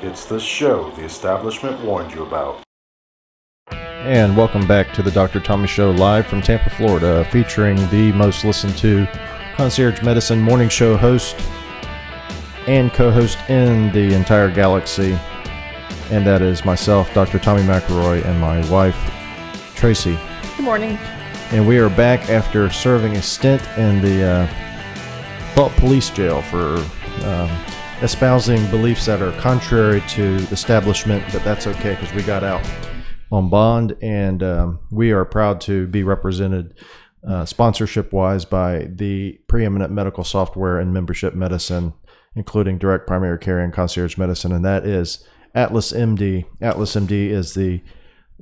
It's the show the establishment warned you about. And welcome back to the Dr. Tommy Show live from Tampa, Florida, featuring the most listened to concierge medicine morning show host and co host in the entire galaxy. And that is myself, Dr. Tommy McElroy, and my wife, Tracy. Good morning. And we are back after serving a stint in the uh, Thought Police Jail for um, espousing beliefs that are contrary to establishment, but that's okay because we got out on bond, and um, we are proud to be represented uh, sponsorship wise by the preeminent medical software and membership medicine, including direct primary care and concierge medicine, and that is Atlas MD. Atlas MD is the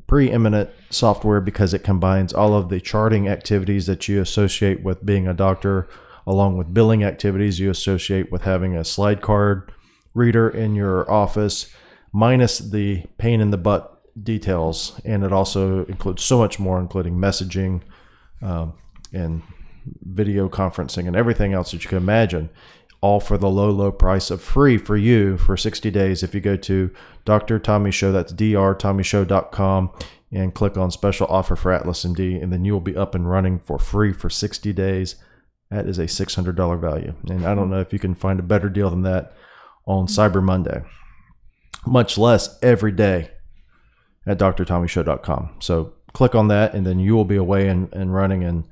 preeminent software because it combines all of the charting activities that you associate with being a doctor, along with billing activities you associate with having a slide card reader in your office, minus the pain in the butt details. And it also includes so much more, including messaging um, and video conferencing and everything else that you can imagine all for the low, low price of free for you for 60 days. If you go to Dr. Tommy Show, that's drtommyshow.com, and click on special offer for Atlas MD, and then you will be up and running for free for 60 days. That is a $600 value. And I don't know if you can find a better deal than that on Cyber Monday, much less every day at drtommyshow.com. So click on that, and then you will be away and, and running and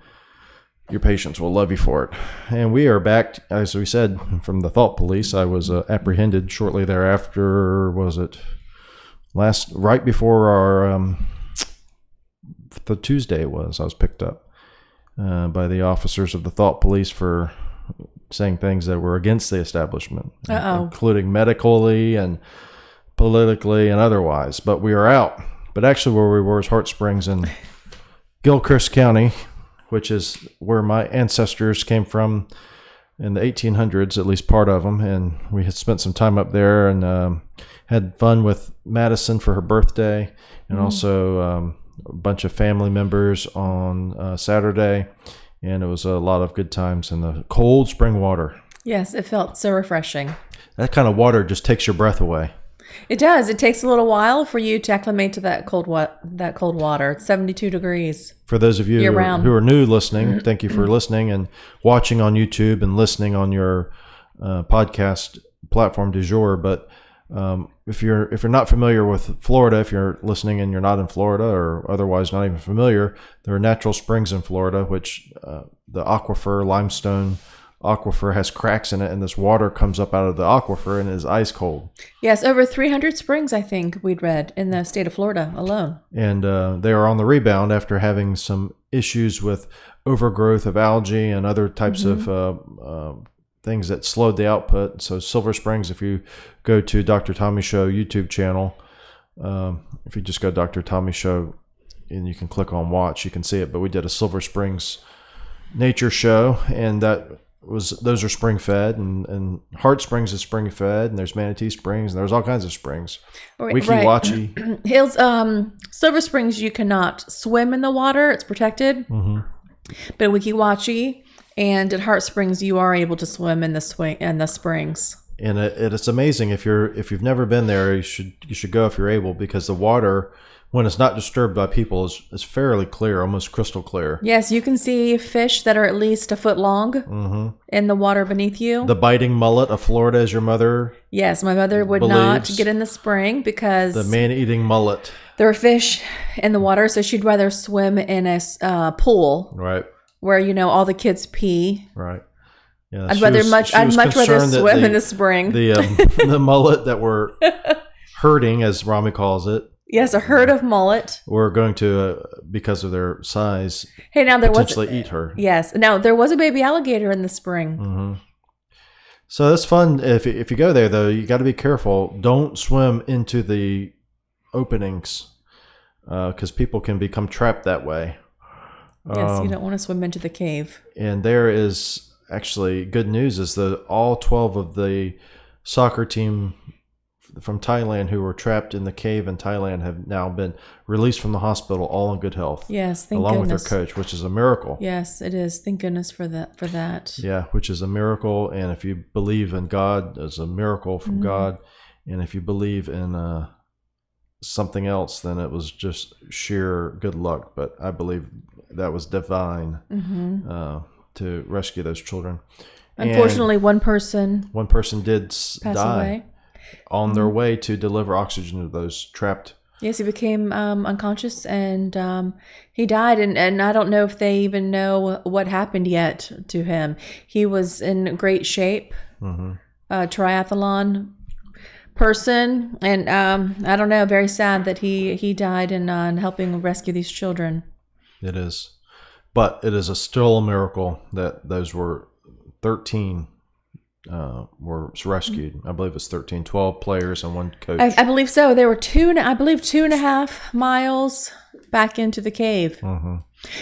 your patients will love you for it. And we are back, as we said, from the Thought Police. I was uh, apprehended shortly thereafter. Was it last right before our um, the Tuesday it was? I was picked up uh, by the officers of the Thought Police for saying things that were against the establishment, Uh-oh. including medically and politically and otherwise. But we are out. But actually, where we were is Hart Springs in Gilchrist County, which is where my ancestors came from in the 1800s, at least part of them. And we had spent some time up there and um, had fun with Madison for her birthday, and also um, a bunch of family members on uh, Saturday. And it was a lot of good times in the cold spring water. Yes, it felt so refreshing. That kind of water just takes your breath away. It does. It takes a little while for you to acclimate to that cold wa- that cold water. It's 72 degrees. For those of you who are, who are new listening, thank you for listening and watching on YouTube and listening on your uh, podcast platform du jour. But um, if you're if you're not familiar with Florida, if you're listening and you're not in Florida or otherwise not even familiar, there are natural springs in Florida, which uh, the aquifer limestone aquifer has cracks in it, and this water comes up out of the aquifer and is ice cold. Yes, over 300 springs, I think we'd read in the state of Florida alone. and uh, they are on the rebound after having some issues with overgrowth of algae and other types of uh, uh, things that slowed the output. So Silver Springs, if you go to Dr. Tommy Show YouTube channel, um, if you just go Dr. Tommy Show and you can click on watch, you can see it. But we did a Silver Springs nature show, and that was those are spring fed, and and Hart Springs is spring fed, and there's Manatee Springs, and there's all kinds of springs. Right, Wiki right. Watchy. Hills, um, Silver Springs, you cannot swim in the water; it's protected. Mhm. But at Weeki Wachee and at Hart Springs, you are able to swim in the swing in the springs. and it, it- it's amazing. If you're if you've never been there you should you should go if you're able because the water when it's not disturbed by people is, is fairly clear almost crystal clear. Yes, you can see fish that are at least a foot long hmm in the water beneath you. the biting mullet of florida is your mother yes, my mother would not get in the spring because the man-eating mullet. there are fish in the water, so she'd rather swim in a uh, pool. Right where you know all the kids pee. right yeah I'd rather was- much. I'd much rather swim the, in the spring. the, um, the mullet that were hurting as rami calls it yes, a herd of mullet. We're going to uh, because of their size Hey, now there was potentially eat her yes. Now there was a baby alligator in the spring. hmm So that's fun. If if you go there though, you got to be careful. Don't swim into the openings because people can become trapped that way. Yes, Um, you don't want to swim into the cave. and there is actually good news is that all 12 of the soccer team from Thailand who were trapped in the cave in Thailand have now been released from the hospital, all in good health, Yes, thank goodness. along goodness. with their coach, which is a miracle. Yes, it is. Thank goodness for that. For that. Yeah, which is a miracle. And if you believe in God, it's a miracle from Mhm. God. And if you believe in uh, something else, than it was just sheer good luck. But I believe that was divine hmm uh, to rescue those children. And Unfortunately, one person one person did die away. on their way to deliver oxygen to those trapped. Yes, he became um, unconscious and um, he died. And, and I don't know if they even know what happened yet to him. He was in great shape, hmm a triathlon person. And um, I don't know, very sad that he, he died in, uh, in helping rescue these children. It is, but it is a still a miracle that those were thirteen uh, were rescued. I believe it's 13, 12 players and one coach. I, I believe so. There were two, and I believe two and a half miles back into the cave. hmm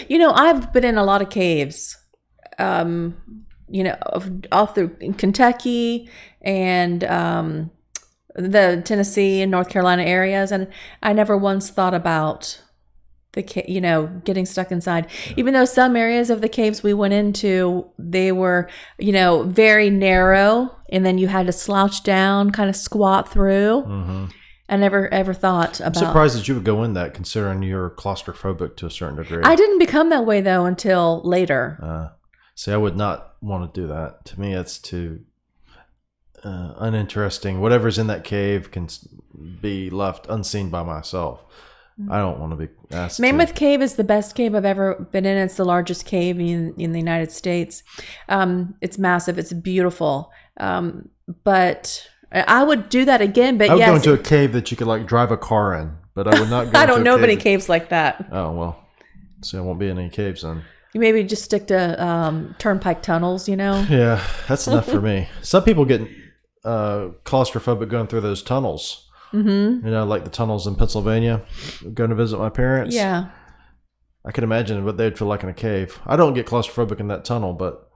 You know, I've been in a lot of caves. Um, you know, of- all through Kentucky and um, the Tennessee and North Carolina areas, and I never once thought about the ca- you know getting stuck inside. Even though some areas of the caves we went into, they were you know very narrow, and then you had to slouch down, kind of squat through. hmm I never ever thought I'm about. surprised that you would go in that, considering you're claustrophobic to a certain degree. I didn't become that way though until later. Uh, see, I would not want to do that. To me, it's too uh, uninteresting. Whatever's in that cave can be left unseen by myself. I don't want to be asked. to- Mammoth Cave is the best cave I've ever been in. It's the largest cave in, in the United States. Um, it's massive. It's beautiful. Um, but I would do that again. But I would go yes, into a cave that you could like drive a car in, but I would not. Go I don't know of any cave caves like that. that- Oh well, see, I won't be in any caves then. You maybe just stick to um, turnpike tunnels. You know. Yeah, that's enough for me. Some people get uh, claustrophobic going through those tunnels. Mm-hmm. You know, like the tunnels in Pennsylvania. Going to visit my parents. Yeah. I can imagine what they'd feel like in a cave. I don't get claustrophobic in that tunnel, but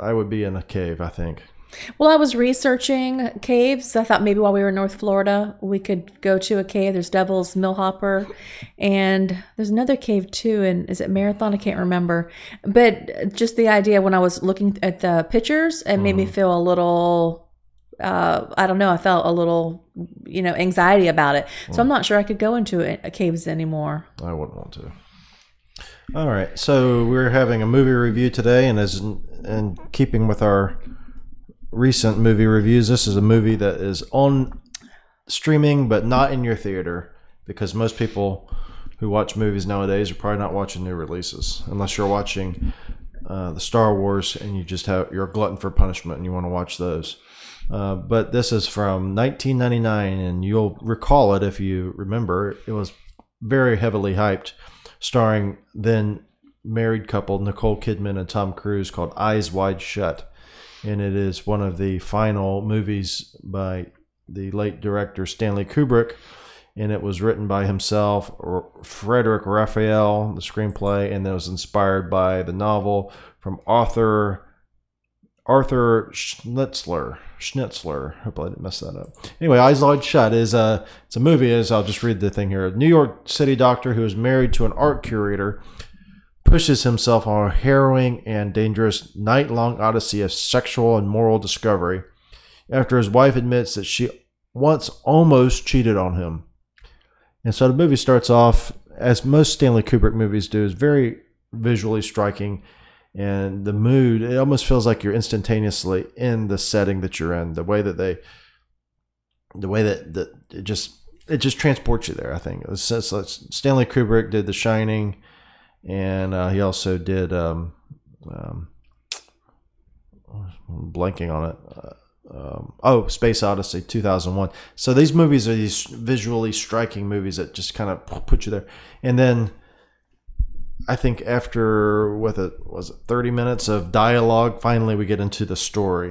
I would be in a cave. I think. Well, I was researching caves. I thought maybe while we were in North Florida, we could go to a cave. There's Devil's Millhopper, and there's another cave too. And is it Marathon? I can't remember. But just the idea when I was looking at the pictures, it made me feel a little. Uh, I don't know. I felt a little, you know, anxiety about it. So I'm not sure I could go into a, a caves anymore. I wouldn't want to. All right, so we're having a movie review today, and as in, in keeping with our recent movie reviews, this is a movie that is on streaming but not in your theater because most people who watch movies nowadays are probably not watching new releases unless you're watching uh, the Star Wars and you just have you're a glutton for punishment and you want to watch those. Uh, but this is from 1999, and you'll recall it if you remember. It was very heavily hyped, starring then married couple Nicole Kidman and Tom Cruise called Eyes Wide Shut. And it is one of the final movies by the late director Stanley Kubrick. And it was written by himself, Frederic Raphael, the screenplay, and it was inspired by the novel from author Arthur Schnitzler. Schnitzler. Hope I didn't mess that up. Anyway, Eyes Wide Shut is a it's a movie. Is I'll just read the thing here. A New York City doctor who is married to an art curator pushes himself on a harrowing and dangerous night-long odyssey of sexual and moral discovery after his wife admits that she once almost cheated on him. And so the movie starts off as most Stanley Kubrick movies do, is very visually striking and the mood it almost feels like you're instantaneously in the setting that you're in. The way that they the way that, that it just it just transports you there i think. Stanley kubrick did the shining and uh, he also did um, um, I'm blanking on it. Uh, um, oh space odyssey 2001 so these movies are these visually striking movies that just kind of put you there. And then I think after with it was it 30 minutes of dialogue, finally we get into the story.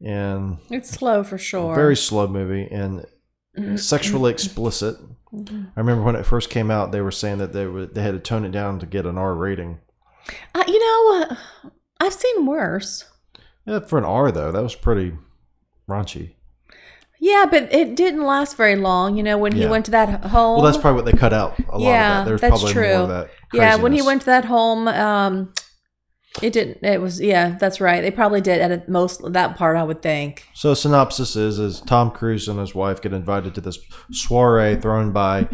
And It's slow for sure. very slow movie and sexually explicit. I remember when it first came out, they were saying that they would they had to tone it down to get an R rating. Uh, you know, uh, I've seen worse. Yeah, for an R though, that was pretty raunchy. Yeah, but it didn't last very long. You know, when he went to that home. Well, that's probably what they cut out. A lot Yeah, of that. There's that's probably true. more of that. Yeah, when he went to that home, um, it didn't. It was yeah, that's right. They probably did edit most that part. I would think. So synopsis is: is Tom Cruise and his wife get invited to this soiree thrown by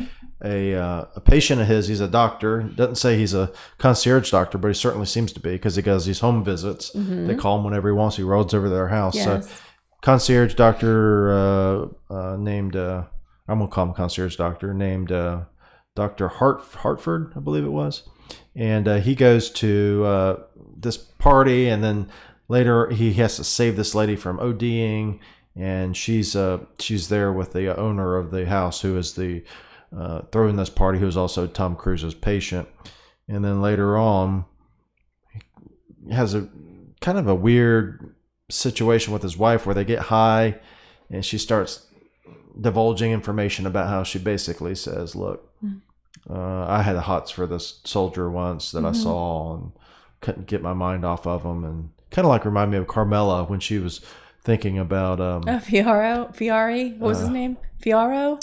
a uh, a patient of his. He's a doctor. Doesn't say he's a concierge doctor, but he certainly seems to be because he does these home visits. They call him whenever he wants. He rolls over to their house. Yes. So concierge doctor uh, uh, named uh, I'm gonna call him concierge doctor named Doctor Hart Hartford, I believe it was, and uh, he goes to uh, this party, and then later he has to save this lady from ODing, and she's uh, she's there with the owner of the house, who is the uh, throwing this party, who is also Tom Cruise's patient, and then later on he has a kind of a weird situation with his wife where they get high and she starts divulging information about how she basically says, Look, uh, I had a hots for this soldier once that I saw and couldn't get my mind off of him. And kind of like remind me of Carmela when she was thinking about um, Uh, Fiaro, Fiari, what was his name? Fiaro,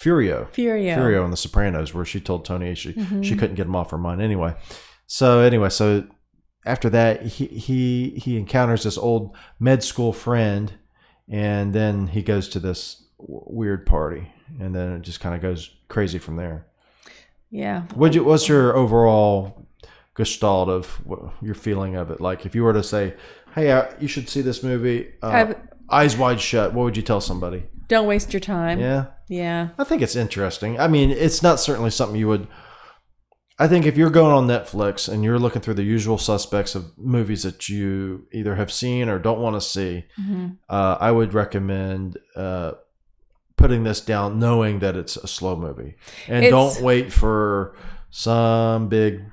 Furio. Furio. Furio in The Sopranos, where she told Tony she she couldn't get him off her mind anyway. So anyway, so after that, he he he encounters this old med school friend, and then he goes to this w- weird party, and then it just kind of goes crazy from there. Yeah. What you what's your overall gestalt of your feeling of it? Like if you were to say, "Hey, uh, you should see this movie," uh, Eyes Wide Shut, what would you tell somebody? Don't waste your time. Yeah. Yeah. I think it's interesting. I mean, it's not certainly something you would. I think if you're going on Netflix and you're looking through the usual suspects of movies that you either have seen or don't want to see, uh, I would recommend uh, putting this down, knowing that it's a slow movie, and It's- don't wait for some big,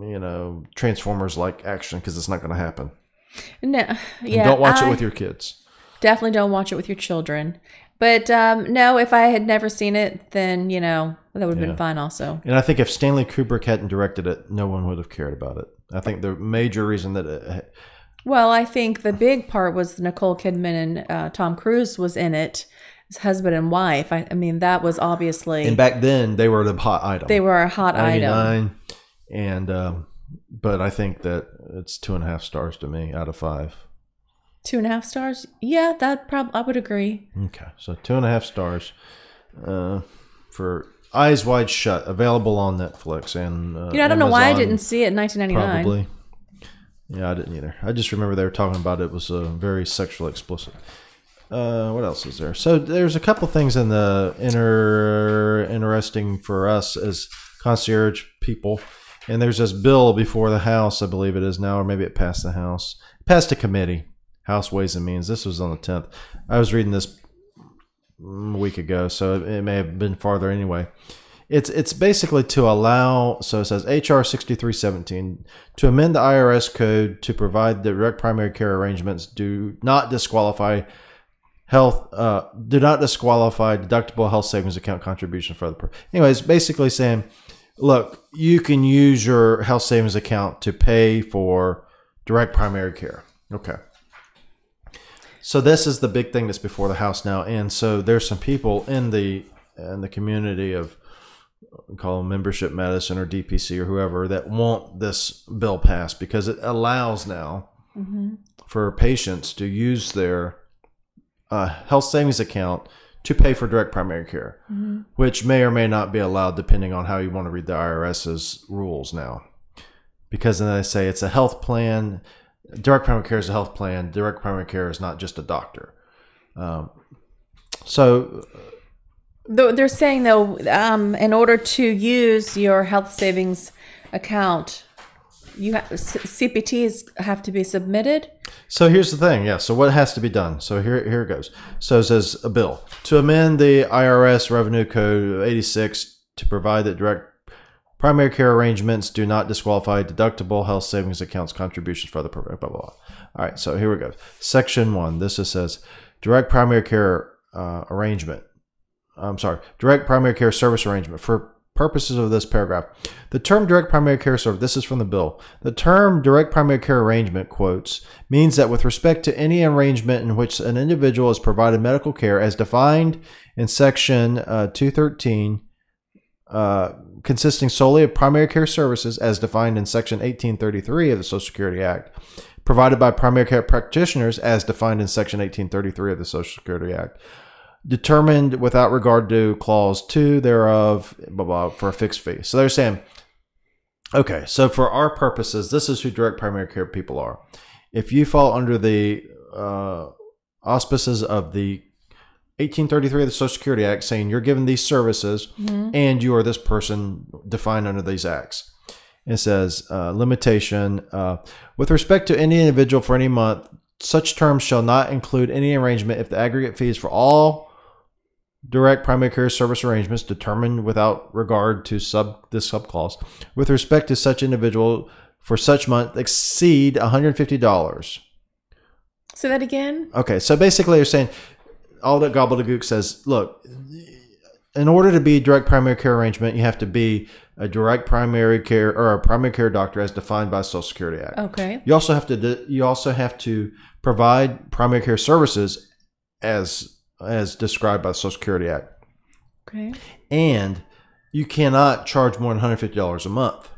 you know, Transformers like action because it's not going to happen. No. And Yeah. don't watch I it with your kids. Definitely don't watch it with your children. But um, no, if I had never seen it, then you know that would have Yeah. been fine. Also. And I think if Stanley Kubrick hadn't directed it, no one would have cared about it. I think the major reason that it, Well, I think the big part was Nicole Kidman and uh, Tom Cruise was in it, his husband and wife. I, I mean, that was obviously and back then they were the hot item. they were a hot item. 99, and um, but I think that it's two and a half stars to me out of five. Two and a half stars. Yeah, that prob I would agree. Okay, so two and a half stars uh, for Eyes Wide Shut, available on Netflix and uh, You know, I don't know why I Amazon, didn't see it in 1999. Probably. Yeah, I didn't either. I just remember they were talking about it was uh, very sexually explicit. Uh, what else is there? So there's a couple things in the inner interesting for us as concierge people, and there's this bill before the House, I believe it is now, or maybe it passed the House, passed a committee, House Ways and Means. This was on the 10th. I was reading this mm, a week ago, so it, may have been farther anyway. It's it's basically to allow. So it says HR sixty three seventeen to amend the IRS code to provide direct primary care arrangements do not disqualify health uh, do not disqualify deductible health savings account contribution for the per- anyways basically saying look you can use your health savings account to pay for direct primary care okay so this is the big thing that's before the house now and so there's some people in the in the community of call them membership medicine or DPC or whoever that want this bill passed because it allows now for patients to use their uh, health savings account to pay for direct primary care, which may or may not be allowed depending on how you want to read the IRS's rules now. Because then they say it's a health plan. Direct primary care is a health plan. Direct primary care is not just a doctor. Um, so they're saying though, um, in order to use your health savings account, you have CPTs have to be submitted. So here's the thing, yeah. So what has to be done? So here, here it goes. So it says a bill to amend the IRS Revenue Code 86 to provide that direct primary care arrangements do not disqualify deductible health savings accounts contributions for the program. Blah blah. blah. All right. So here we go. Section one. This just says direct primary care uh, arrangement. I'm sorry, direct primary care service arrangement for purposes of this paragraph. The term direct primary care service, this is from the bill. The term direct primary care arrangement, quotes, means that with respect to any arrangement in which an individual is provided medical care as defined in section uh, 213, uh, consisting solely of primary care services as defined in section 1833 of the Social Security Act, provided by primary care practitioners as defined in section 1833 of the Social Security Act determined without regard to clause two thereof, blah, blah, for a fixed fee. So they're saying, okay, so for our purposes, this is who direct primary care people are. If you fall under the uh, auspices of the 1833 of the Social Security Act saying you're given these services and you are this person defined under these acts. It says uh, limitation uh, with respect to any individual for any month. Such terms shall not include any arrangement if the aggregate fees for all direct primary care service arrangements determined without regard to sub this subclause with respect to such individual for such month exceed $150. Say that again. Okay, so basically, they're saying all that gobbledygook says. Look, in order to be direct primary care arrangement, you have to be a direct primary care or a primary care doctor as defined by Social Security Act. Okay. You also have to you also have to provide primary care services as as described by the Social Security Act, Okay. and you cannot charge more than one hundred fifty dollars a month.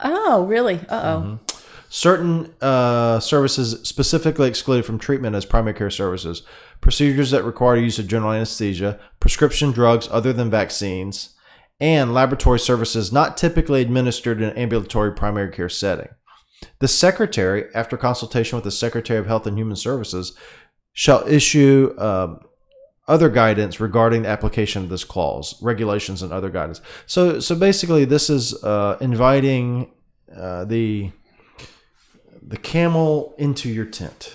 Oh, really? Uh oh. Mm-hmm. Certain uh, services specifically excluded from treatment as primary care services, procedures that require use of general anesthesia, prescription drugs other than vaccines, and laboratory services not typically administered in an ambulatory primary care setting. The Secretary, after consultation with the Secretary of Health and Human Services, shall issue um, other guidance regarding the application of this clause, regulations, and other guidance. So, so basically, this is uh, inviting uh, the the camel into your tent.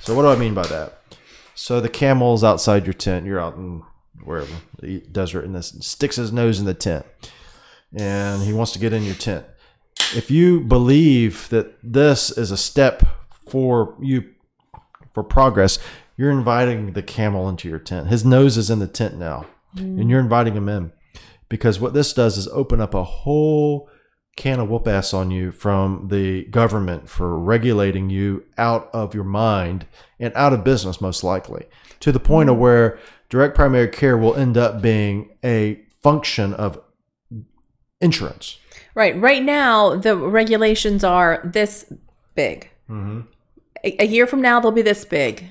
So, what do I mean by that? So, the camel's outside your tent. You're out in wherever the desert, and this sticks his nose in the tent, and he wants to get in your tent. If you believe that this is a step for you for progress, you're inviting the camel into your tent. His nose is in the tent now, and you're inviting him in because what this does is open up a whole can of whoop ass on you from the government for regulating you out of your mind and out of business, most likely, to the point of where direct primary care will end up being a function of insurance. Right. Right now, the regulations are this big. Mm-hmm. A, a year from now, they'll be this big.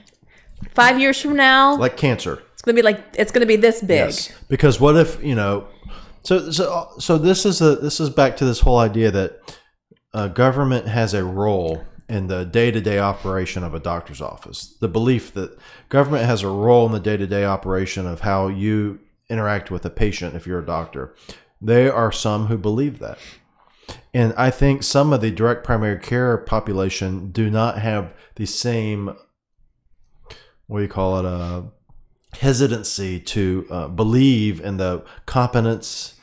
Five years from now, Like cancer. it's gonna be like it's gonna be this big. Yes, because what if you know? So so so this is a this is back to this whole idea that uh, government has a role in the day to day operation of a doctor's office. The belief that government has a role in the day to day operation of how you interact with a patient if you're a doctor. There are some who believe that. And I think some of the direct primary care population do not have the same, what do you call it, uh, hesitancy to uh, believe in the competence,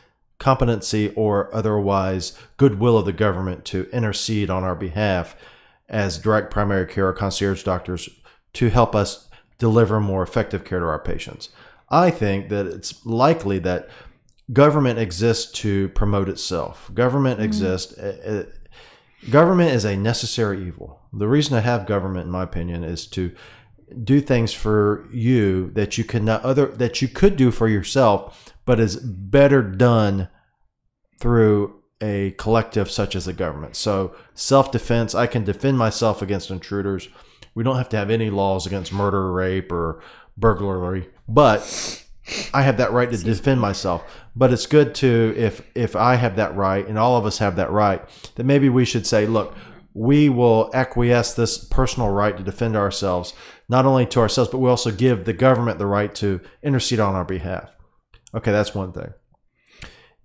competency or otherwise goodwill of the government to intercede on our behalf as direct primary care or concierge doctors to help us deliver more effective care to our patients. I think that it's likely that government exists to promote itself. Government exists. uh, uh, government is a necessary evil. The reason I have government, in my opinion, is to do things for you that you could not other that you could do for yourself, but is better done through a collective such as the government. So self defense, I can defend myself against intruders. We don't have to have any laws against murder, rape, or burglary, but I have that right to defend myself. But it's good to if if I have that right and all of us have that right, that maybe we should say, look, we will acquiesce this personal right to defend ourselves, not only to ourselves, but we also give the government the right to intercede on our behalf. Okay, that's one thing.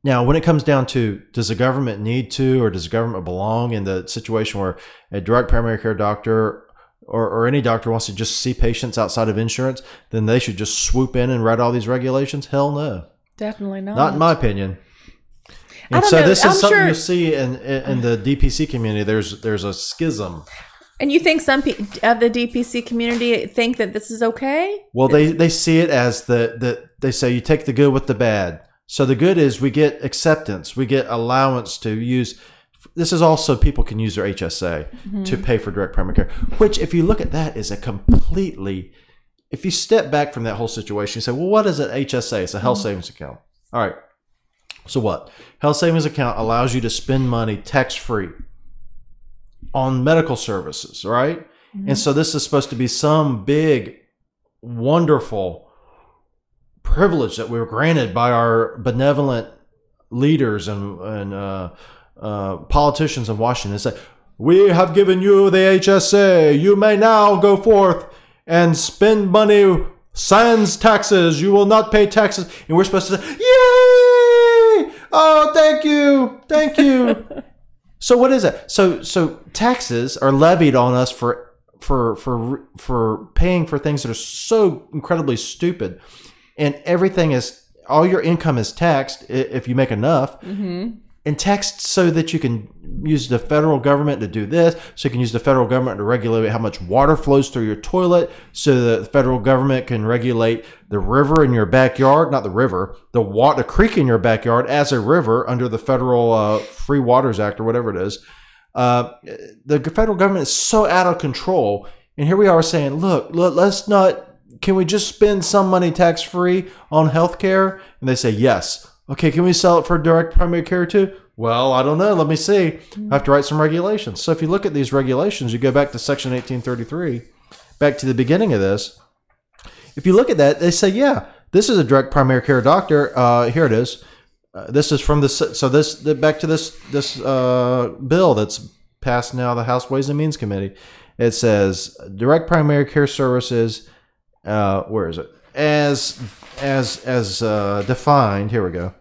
Now, when it comes down to does the government need to or does the government belong in the situation where a direct primary care doctor or, or any doctor wants to just see patients outside of insurance, then they should just swoop in and write all these regulations? Hell no. Definitely not. Not in my opinion. And so know. this is I'm something sure- you see in, in in the DPC community. There's there's a schism. and you think some pe- of the DPC community think that this is okay? Well, they they see it as the the they say you take the good with the bad. So the good is we get acceptance, we get allowance to use. This is also people can use their HSA mm-hmm. to pay for direct primary care, which, if you look at that, is a completely. If you step back from that whole situation, you say, well, what is an HSA? It's a health mm-hmm. savings account. All right. So what? Health savings account allows you to spend money tax free on medical services, right? And mm-hmm. so this is supposed to be some big, wonderful privilege that we were granted by our benevolent leaders and, and uh, uh, politicians in Washington. They say, we have given you the HSA. You may now go forth and spend money sans taxes. You will not pay taxes. And we're supposed to say, yay! Oh, thank you. Thank you. So what is it? So so taxes are levied on us for for for for paying for things that are so incredibly stupid, and everything is all your income is taxed if you make enough, and taxed so that you can use the federal government to do this, so you can use the federal government to regulate how much water flows through your toilet, so that the federal government can regulate the river in your backyard, not the river, the water creek in your backyard as a river under the federal uh, Free Waters Act or whatever it is. Uh, the federal government is so out of control, and here we are saying, look, look let's not. Can we just spend some money tax free on healthcare? And they say yes. Okay, can we sell it for direct primary care too? Well, I don't know. Let me see. I have to write some regulations. So if you look at these regulations, you go back to Section 1833, back to the beginning of this. If you look at that, they say, yeah, this is a direct primary care doctor. Uh, here it is. Uh, this is from the so this the, back to this this uh, bill that's passed now the House Ways and Means Committee. It says direct primary care services. Uh, where is it? As as as uh, defined. Here we go.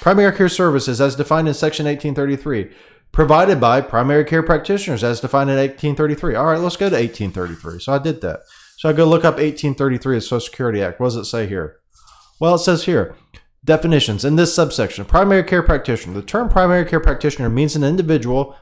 Primary care services, as defined in Section 1833, provided by primary care practitioners, as defined in 1833. All right, let's go to 1833. So I did that. So I go look up 1833, the Social Security Act. What does it say here? Well, it says here definitions in this subsection primary care practitioner. The term primary care practitioner means an individual,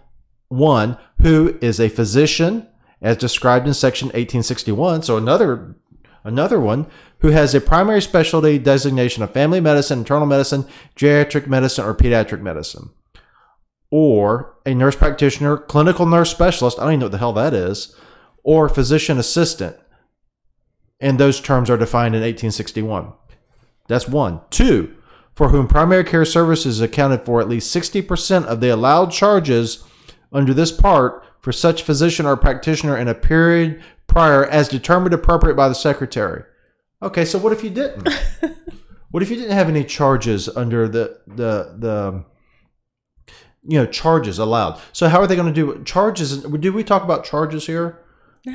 one, who is a physician, as described in Section 1861. So another Another one who has a primary specialty designation of family medicine, internal medicine, geriatric medicine, or pediatric medicine. Or a nurse practitioner, clinical nurse specialist, I don't even know what the hell that is, or physician assistant. And those terms are defined in 1861. That's one. Two, for whom primary care services accounted for at least 60% of the allowed charges under this part for such physician or practitioner in a period prior as determined appropriate by the secretary. Okay, so what if you didn't? what if you didn't have any charges under the the the you know charges allowed? So how are they going to do charges? Do we talk about charges here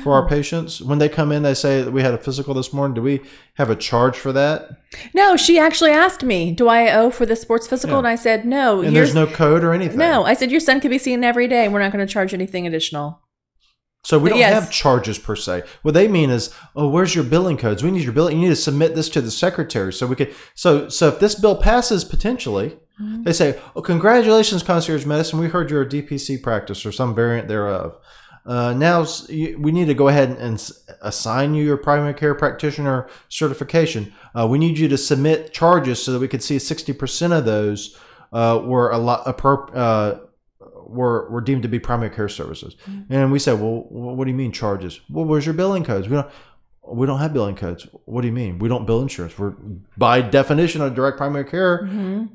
for our patients when they come in? They say that we had a physical this morning. Do we have a charge for that? No, she actually asked me, "Do I owe for the sports physical?" Yeah. And I said, "No." And there's no code or anything. no. I said your son could be seen every day. We're not going to charge anything additional. So we But don't yes. have charges per se. What they mean is, oh, where's your billing codes? We need your billing. You need to submit this to the secretary so we could. So so if this bill passes potentially, Mm-hmm. they say, oh, congratulations, concierge medicine. We heard you're a DPC practice or some variant thereof. Uh, now we need to go ahead and, assign you your primary care practitioner certification. Uh, we need you to submit charges so that we could see 60% of those uh, were a lot appro- uh, were, were deemed to be primary care services. And we said, well, what do you mean charges? Well, where's your billing codes? We don't, we don't have billing codes. What do you mean? We don't bill insurance. We're by definition of direct primary care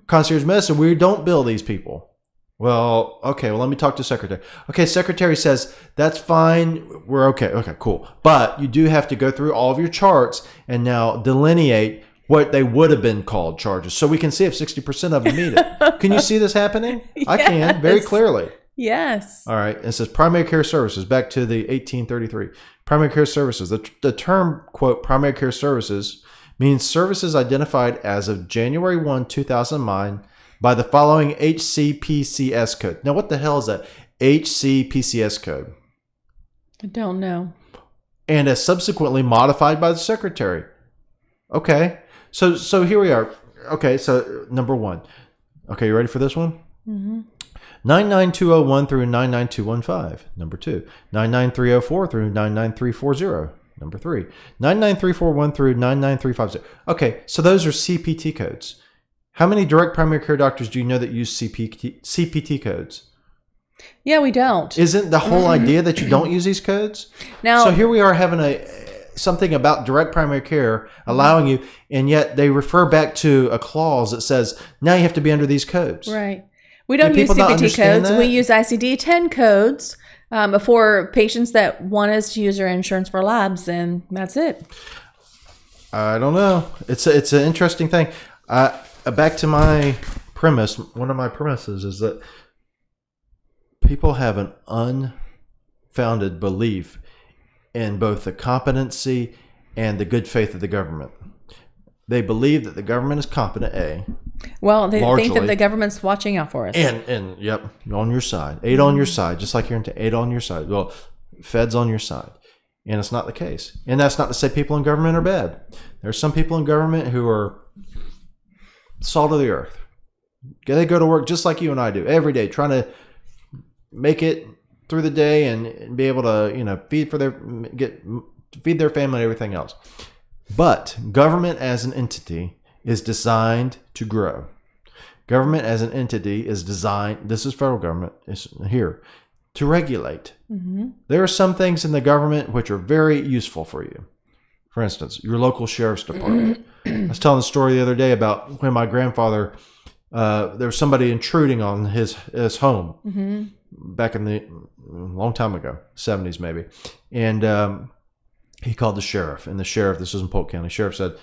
concierge medicine. We don't bill these people. Well, okay. Well, let me talk to secretary. Okay, secretary says that's fine. We're okay. Okay, cool. But you do have to go through all of your charts and now delineate what they would have been called charges, so we can see if sixty percent of them meet it. Can you see this happening? I can very clearly. Yes. All right. It says primary care services. Back to the 1833. Primary care services. The, the term, quote, primary care services means services identified as of January 1, 2009 by the following HCPCS code. Now, what the hell is that? HCPCS code. I don't know. And as subsequently modified by the secretary. Okay. So, so here we are. Okay. So, number one. Okay. You ready for this one? Mm-hmm. 99201 through 99215. Number two. 99304 through 99340. Number three. 99341 through 99350. Okay, so those are CPT codes. How many direct primary care doctors do you know that use CPT, CPT codes? Yeah, we don't. Isn't the whole idea that you don't use these codes? Now, so here we are having a something about direct primary care allowing you, and yet they refer back to a clause that says now you have to be under these codes. right. We don't Do use CPT codes. that? We use ICD 10 codes um, for patients that want us to use their insurance for labs, and that's it. I don't know. It's a, it's an interesting thing. Uh, Uh, back to my premise. One of my premises is that people have an unfounded belief in both the competency and the good faith of the government. They believe that the government is competent. A Well, they think that the government's watching out for us. and and yep, on your side, eight on your side, just like you're into eight on your side. Well, Fed's on your side, and it's not the case. And that's not to say people in government are bad. There's some people in government who are salt of the earth. They go to work just like you and I do every day, trying to make it through the day and, and be able to you know feed for their get feed their family and everything else. But government as an entity is designed to grow. Government as an entity is designed, this is federal government, is here, to regulate. Mm-hmm. There are some things in the government which are very useful for you. For instance, your local sheriff's department. I was telling the story the other day about when my grandfather, uh, there was somebody intruding on his, his home back in the long time ago, 70s maybe. And um, he called the sheriff, and the sheriff, this was in Polk County, sheriff said,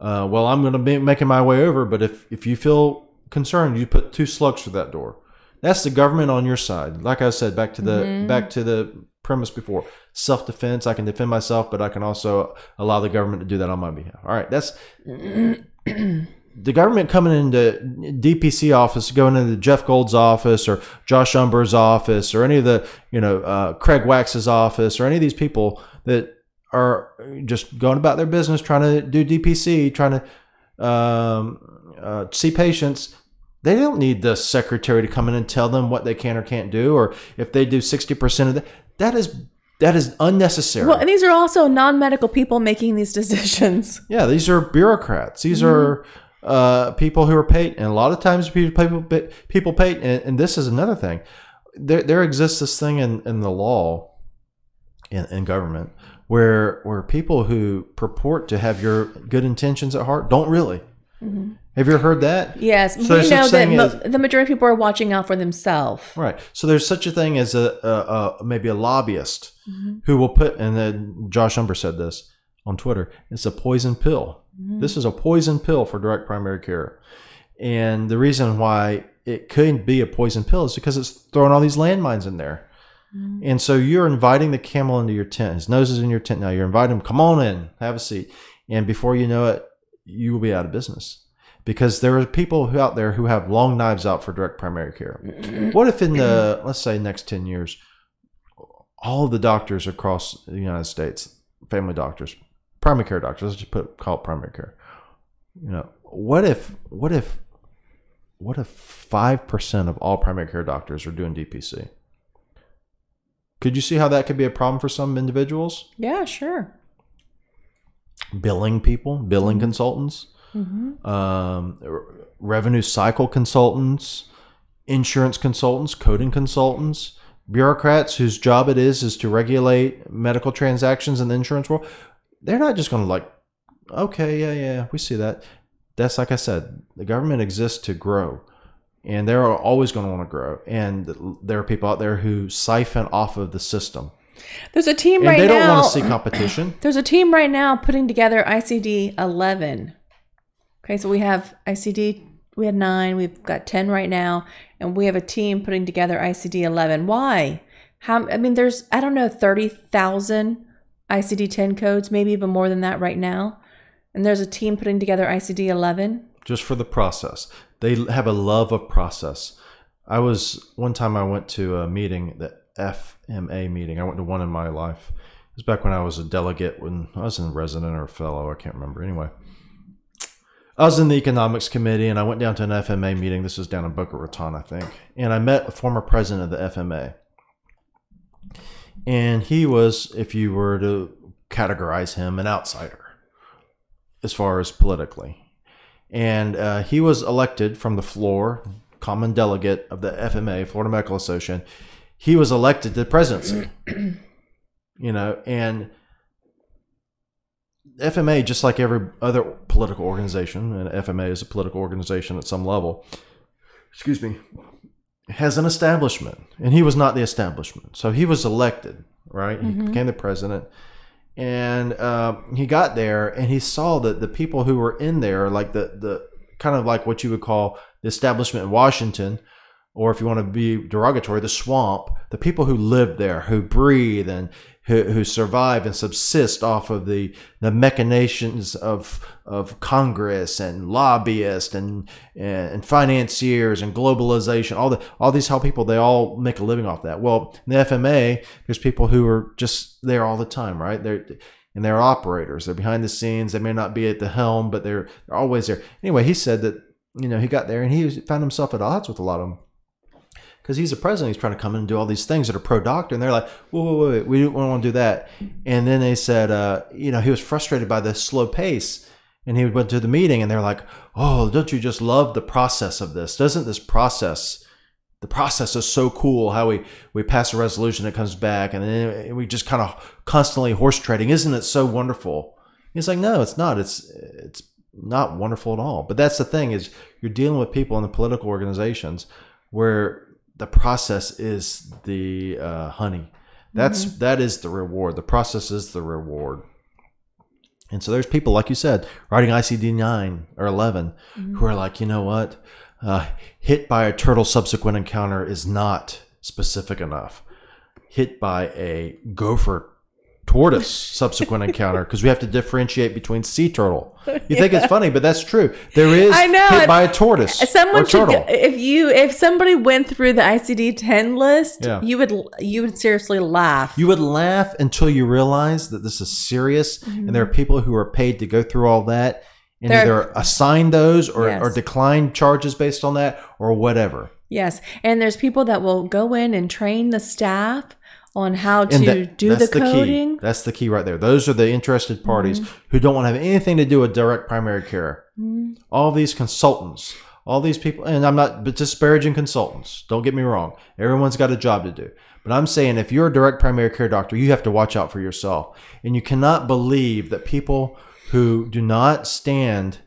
uh, "Well, I'm going to be making my way over, but if if you feel concerned, you put two slugs through that door." That's the government on your side. Like I said, back to the back to the premise before self defense. I can defend myself, but I can also allow the government to do that on my behalf. All right, that's the government coming into DPC office, going into Jeff Gold's office or Josh Umbehr's office or any of the, you know, uh, Craig Wax's office or any of these people that are just going about their business, trying to do DPC, trying to um, uh, see patients. They don't need the secretary to come in and tell them what they can or can't do, or if they do sixty percent of that. That is that is unnecessary. well, and these are also non-medical people making these decisions. Yeah, these are bureaucrats. These are uh, people who are paid, and a lot of times people people people paid. And, and this is another thing. There there exists this thing in, in the law, in, in government, where where people who purport to have your good intentions at heart don't really. Have you ever heard that? Yes, So we know that mo- as- the majority of people are watching out for themselves. Right. So there's such a thing as a, a, a maybe a lobbyist mm-hmm. who will put, and then Josh Umbehr said this on Twitter. It's a poison pill. Mm-hmm. This is a poison pill for direct primary care, and the reason why it couldn't be a poison pill is because it's throwing all these landmines in there. Mm-hmm. And so you're inviting the camel into your tent. His nose is in your tent now. You're inviting him, come on in, have a seat. And before you know it, you will be out of business. Because there are people who out there who have long knives out for direct primary care. What if in the let's say next ten years, all of the doctors across the United States, family doctors, primary care doctors, let's just put call it primary care. You know, what if what if what if five percent of all primary care doctors are doing DPC? Could you see how that could be a problem for some individuals? Yeah, sure. Billing people, billing consultants, um, r- revenue cycle consultants, insurance consultants, coding consultants, bureaucrats whose job it is is to regulate medical transactions in the insurance world. They're not just going to like, okay, yeah, yeah, we see that. That's like I said, the government exists to grow, and they're always going to want to grow. And there are people out there who siphon off of the system, There's a team and right they don't now. want to see competition. There's a team right now putting together ICD 11. Okay, so we have ICD, we had nine, we've got 10 right now, and we have a team putting together ICD 11. Why? How, I mean, there's, I don't know, 30,000 ICD 10 codes, maybe even more than that right now. And there's a team putting together ICD 11. just for the process. They have a love of process. I was one time I went to a meeting, the FMA meeting. I went to one in my life. It was back when I was a delegate when I was in resident or fellow. I can't remember. Anyway, I was in the economics committee and I went down to an FMA meeting. This was down in Boca Raton, I think. And I met a former president of the FMA. And he was, if you were to categorize him, an outsider as far as politically and uh, he was elected from the floor, common delegate of the FMA, Florida Medical Association. He was elected to the presidency. you know, and FMA, just like every other political organization, and FMA is a political organization at some level. Excuse me, has an establishment, and he was not the establishment. So he was elected, right? He became the president, and uh, he got there, and he saw that the people who were in there, like the the kind of like what you would call the establishment in Washington, or if you want to be derogatory, the swamp, the people who live there, who breathe and who, who survive and subsist off of the, the machinations of, of Congress and lobbyists and, and financiers and globalization, all the, all these how people, they all make a living off that. Well, in the FMA, there's people who are just there all the time, right? They're, and they're operators. They're behind the scenes. They may not be at the helm, but they're, they're always there. Anyway, he said that, you know, he got there and he found himself at odds with a lot of them because he's a president. He's trying to come in and do all these things that are pro doctor, and they're like, "Whoa, whoa, wait, we don't want to do that." And then they said, uh, you know, he was frustrated by the slow pace, and he went to the meeting, and they're like, "Oh, don't you just love the process of this? Doesn't this process?" The process is so cool. How we we pass a resolution, it comes back, and then we just kind of constantly horse trading. Isn't it so wonderful? He's like, no, it's not. It's it's not wonderful at all. But that's the thing is you're dealing with people in the political organizations where the process is the uh, honey. That's that is the reward. The process is the reward. And so there's people like you said writing ICD nine or 11 who are like, you know what, uh, hit by a turtle subsequent encounter is not specific enough. Hit by a gopher tortoise subsequent encounter because we have to differentiate between sea turtle. You think it's funny, but that's true. There is I know. hit by a tortoise Someone or should turtle. if you if somebody went through the ICD ten list, Yeah. you would you would seriously laugh. You would laugh until you realize that this is serious, mm-hmm. and there are people who are paid to go through all that and There- either assign those or, Yes. or decline charges based on that or whatever. yes, and there's people that will go in and train the staff on how to that- do the coding. Mm-hmm. key. That's the key right there. Those are the interested parties who don't want to have anything to do with direct primary care. Mm-hmm. All these consultants, all these people, and I'm not disparaging consultants. Don't get me wrong. Everyone's got a job to do. But I'm saying if you're a direct primary care doctor, you have to watch out for yourself. And you cannot believe that people who do not stand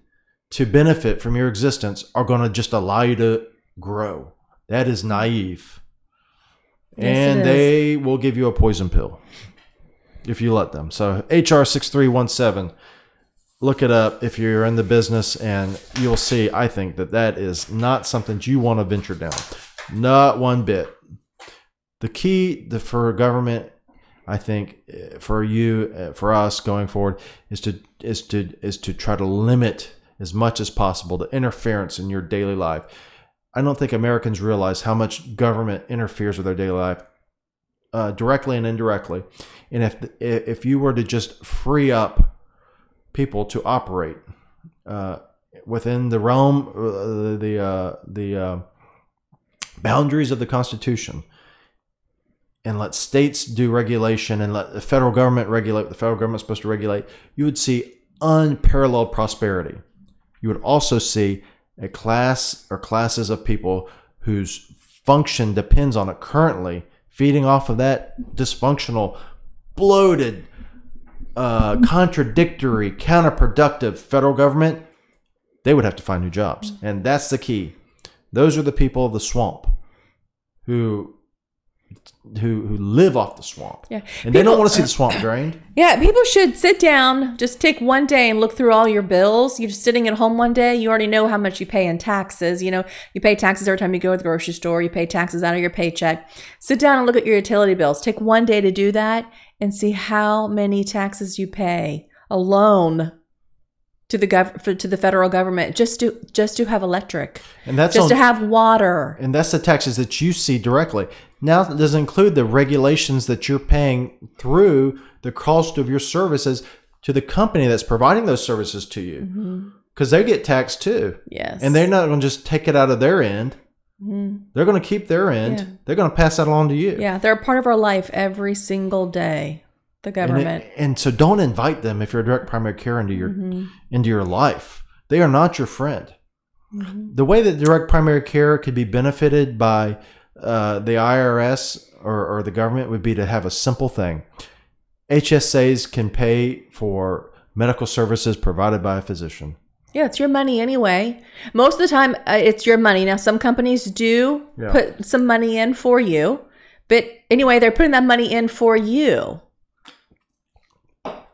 to benefit from your existence are going to just allow you to grow. That is naive. Yes, and they will give you a poison pill if you let them. So HR 6317 look it up if you're in the business and you'll see I think that that is not something you want to venture down. Not one bit. The key the, for government I think eh, for you eh, for us going forward is to is to is to try to limit as much as possible the interference in your daily life. I don't think Americans realize how much government interferes with their daily life, uh, directly and indirectly. And if if you were to just free up people to operate uh, within the realm, uh, the uh, the uh, boundaries of the Constitution, and let states do regulation and let the federal government regulate what the federal government's supposed to regulate, you would see unparalleled prosperity. You would also see a class or classes of people whose function depends on it currently feeding off of that dysfunctional, bloated, uh, contradictory, counterproductive federal government, they would have to find new jobs. And that's the key. Those are the people of the swamp who who who live off the swamp. Yeah. And they don't want to see the swamp drained. Yeah, people should sit down, just take one day and look through all your bills. You're just sitting at home one day, you already know how much you pay in taxes. You know, you pay taxes every time you go to the grocery store, you pay taxes out of your paycheck. Sit down and look at your utility bills. Take one day to do that and see how many taxes you pay alone to the gov- to the federal government just to just to have electric, And that's just on, to have water. and that's the taxes that you see directly. Now that doesn't include the regulations that you're paying through the cost of your services to the company that's providing those services to you, mm-hmm. because they get taxed too, Yes. and they're not going to just take it out of their end. Mm-hmm. They're going to keep their end. Yeah. They're going to pass that along to you. yeah, they're a part of our life every single day. The And, government. it- and so don't invite them if you're a direct primary care into your Mm-hmm. into your life. They are not your friend. The way that direct primary care could be benefited by uh, the IRS or, or the government would be to have a simple thing. HSAs can pay for medical services provided by a physician. Yeah, it's your money anyway. Most of the time, uh, it's your money. Now, some companies do Yeah. put some money in for you, but anyway, they're putting that money in for you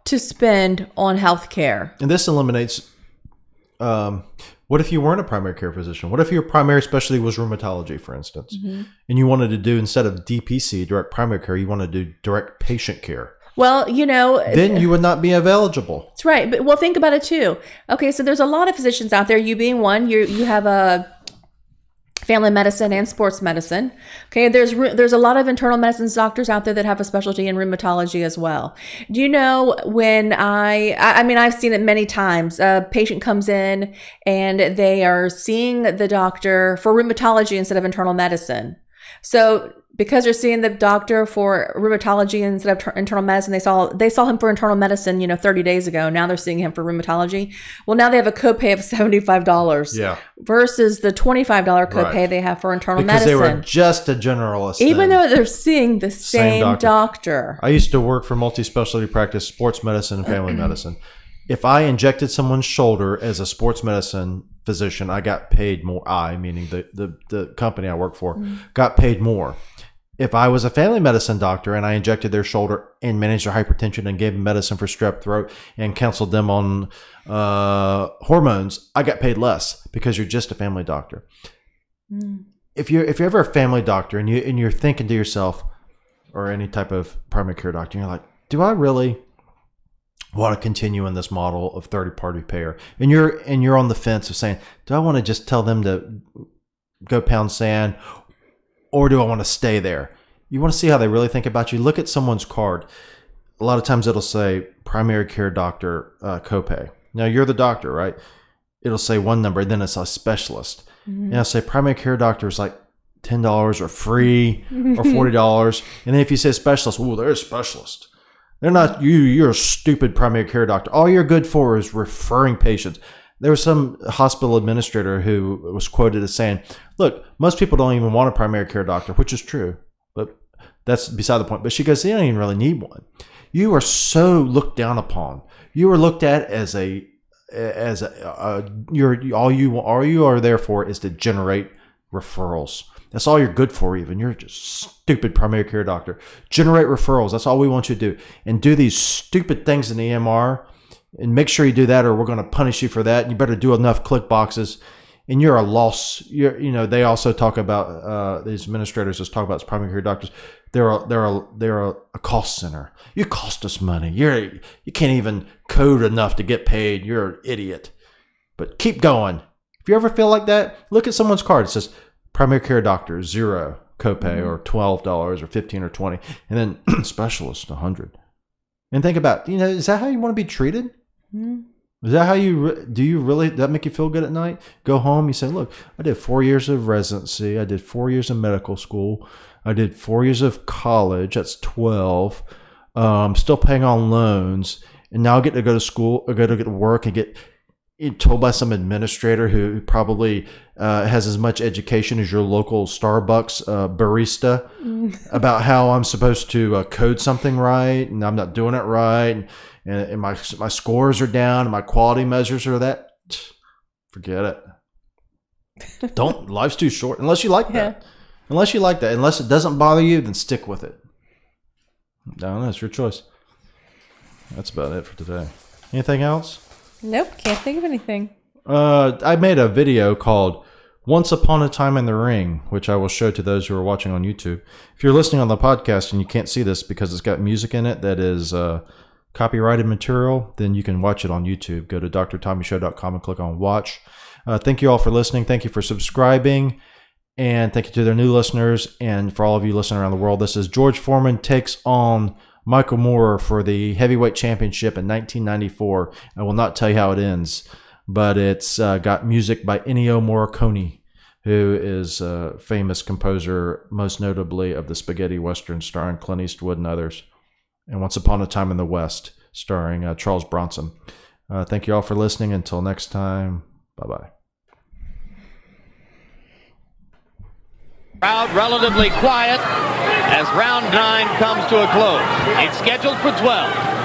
to spend on health care. And this eliminates um, what if you weren't a primary care physician? What if your primary specialty was rheumatology, for instance, and you wanted to do instead of DPC, direct primary care, you want to do direct patient care? Well, you know, Then you would not be eligible. That's right. But well, think about it too. Okay, so there's a lot of physicians out there. You being one, you you have a family medicine and sports medicine. Okay, there's there's a lot of internal medicine doctors out there that have a specialty in rheumatology as well. Do you know when I I mean I've seen it many times. A patient comes in and they are seeing the doctor for rheumatology instead of internal medicine. So because they're seeing the doctor for rheumatology instead of ter- internal medicine, they saw they saw him for internal medicine, you know, 30 days ago. Now they're seeing him for rheumatology. Well, now they have a copay of $75 Yeah, versus the $25 copay Right. they have for internal because medicine. they were just a generalist. Even then. though they're seeing the same, doctor. doctor. I used to work for multi-specialty practice, sports medicine, and family medicine. If I injected someone's shoulder as a sports medicine physician, I got paid more. I, meaning the the, the company I work for, mm. got paid more. If I was a family medicine doctor and I injected their shoulder and managed their hypertension and gave them medicine for strep throat and counseled them on uh, hormones, I got paid less because you're just a family doctor. If you're if you're ever a family doctor and you and you're thinking to yourself, or any type of primary care doctor, you're like, do I really want to continue in this model of third party payer? And you're and you're on the fence of saying, do I want to just tell them to go pound sand, or do I want to stay there? You want to see how they really think about you. Look at someone's card. A lot of times it'll say primary care doctor uh, copay. Now you're the doctor, right? It'll say one number, then it's a specialist. And I'll say primary care doctor is like ten dollars or free or forty dollars. and then if you say specialist, oh, they're a specialist. They're not you. You're a stupid primary care doctor. All you're good for is referring patients. There was some hospital administrator who was quoted as saying, "Look, most people don't even want a primary care doctor," which is true, but that's beside the point. But she goes, "They don't even really need one. You are so looked down upon. You are looked at as a as a, a you're all you all you are there for is to generate referrals. That's all you're good for. Even you're just stupid primary care doctor. Generate referrals. That's all we want you to do, and do these stupid things in the EMR, and make sure you do that, or we're going to punish you for that. You better do enough click boxes, and you're a loss. You're you know they also talk about uh, these administrators just talk about primary care doctors. They're a, they're a, they're a, a cost center. You cost us money. You're you can't even code enough to get paid. You're an idiot. But keep going. If you ever feel like that, look at someone's card. It says primary care doctor zero copay or twelve dollars or fifteen or twenty, and then specialist a hundred. And think about you know is that how you want to be treated? Is that how you re- do? You really that make you feel good at night? Go home, you say, "Look, I did four years of residency. I did four years of medical school. I did four years of college. That's twelve. Um, still paying on loans, and now I get to go to school, or go to get work, and get told by some administrator who probably uh, has as much education as your local Starbucks uh, barista about how I'm supposed to uh, code something right, and I'm not doing it right, and, and my my scores are down, and my quality measures are that. Forget it. Don't. life's too short unless you like that. Unless you like that. Unless it doesn't bother you, then stick with it. No, that's your choice. That's about it for today. Anything else? Nope, can't think of anything. Uh, I made a video called "Once Upon a Time in the Ring," which I will show to those who are watching on YouTube. If you're listening on the podcast and you can't see this because it's got music in it that is uh, copyrighted material, then you can watch it on YouTube. Go to drtommyshow.com and click on watch. Uh, thank you all for listening. Thank you for subscribing. And thank you to their new listeners and for all of you listening around the world. This is George Foreman takes on Michael Moorer for the heavyweight championship in 1994. I will not tell you how it ends, but it's uh, got music by Ennio Morricone, who is a famous composer, most notably of the spaghetti western starring Clint Eastwood and others, and Once Upon a Time in the West, starring uh, Charles Bronson. Uh, thank you all for listening. Until next time, bye bye. Crowd relatively quiet as round nine comes to a close. It's scheduled for 12.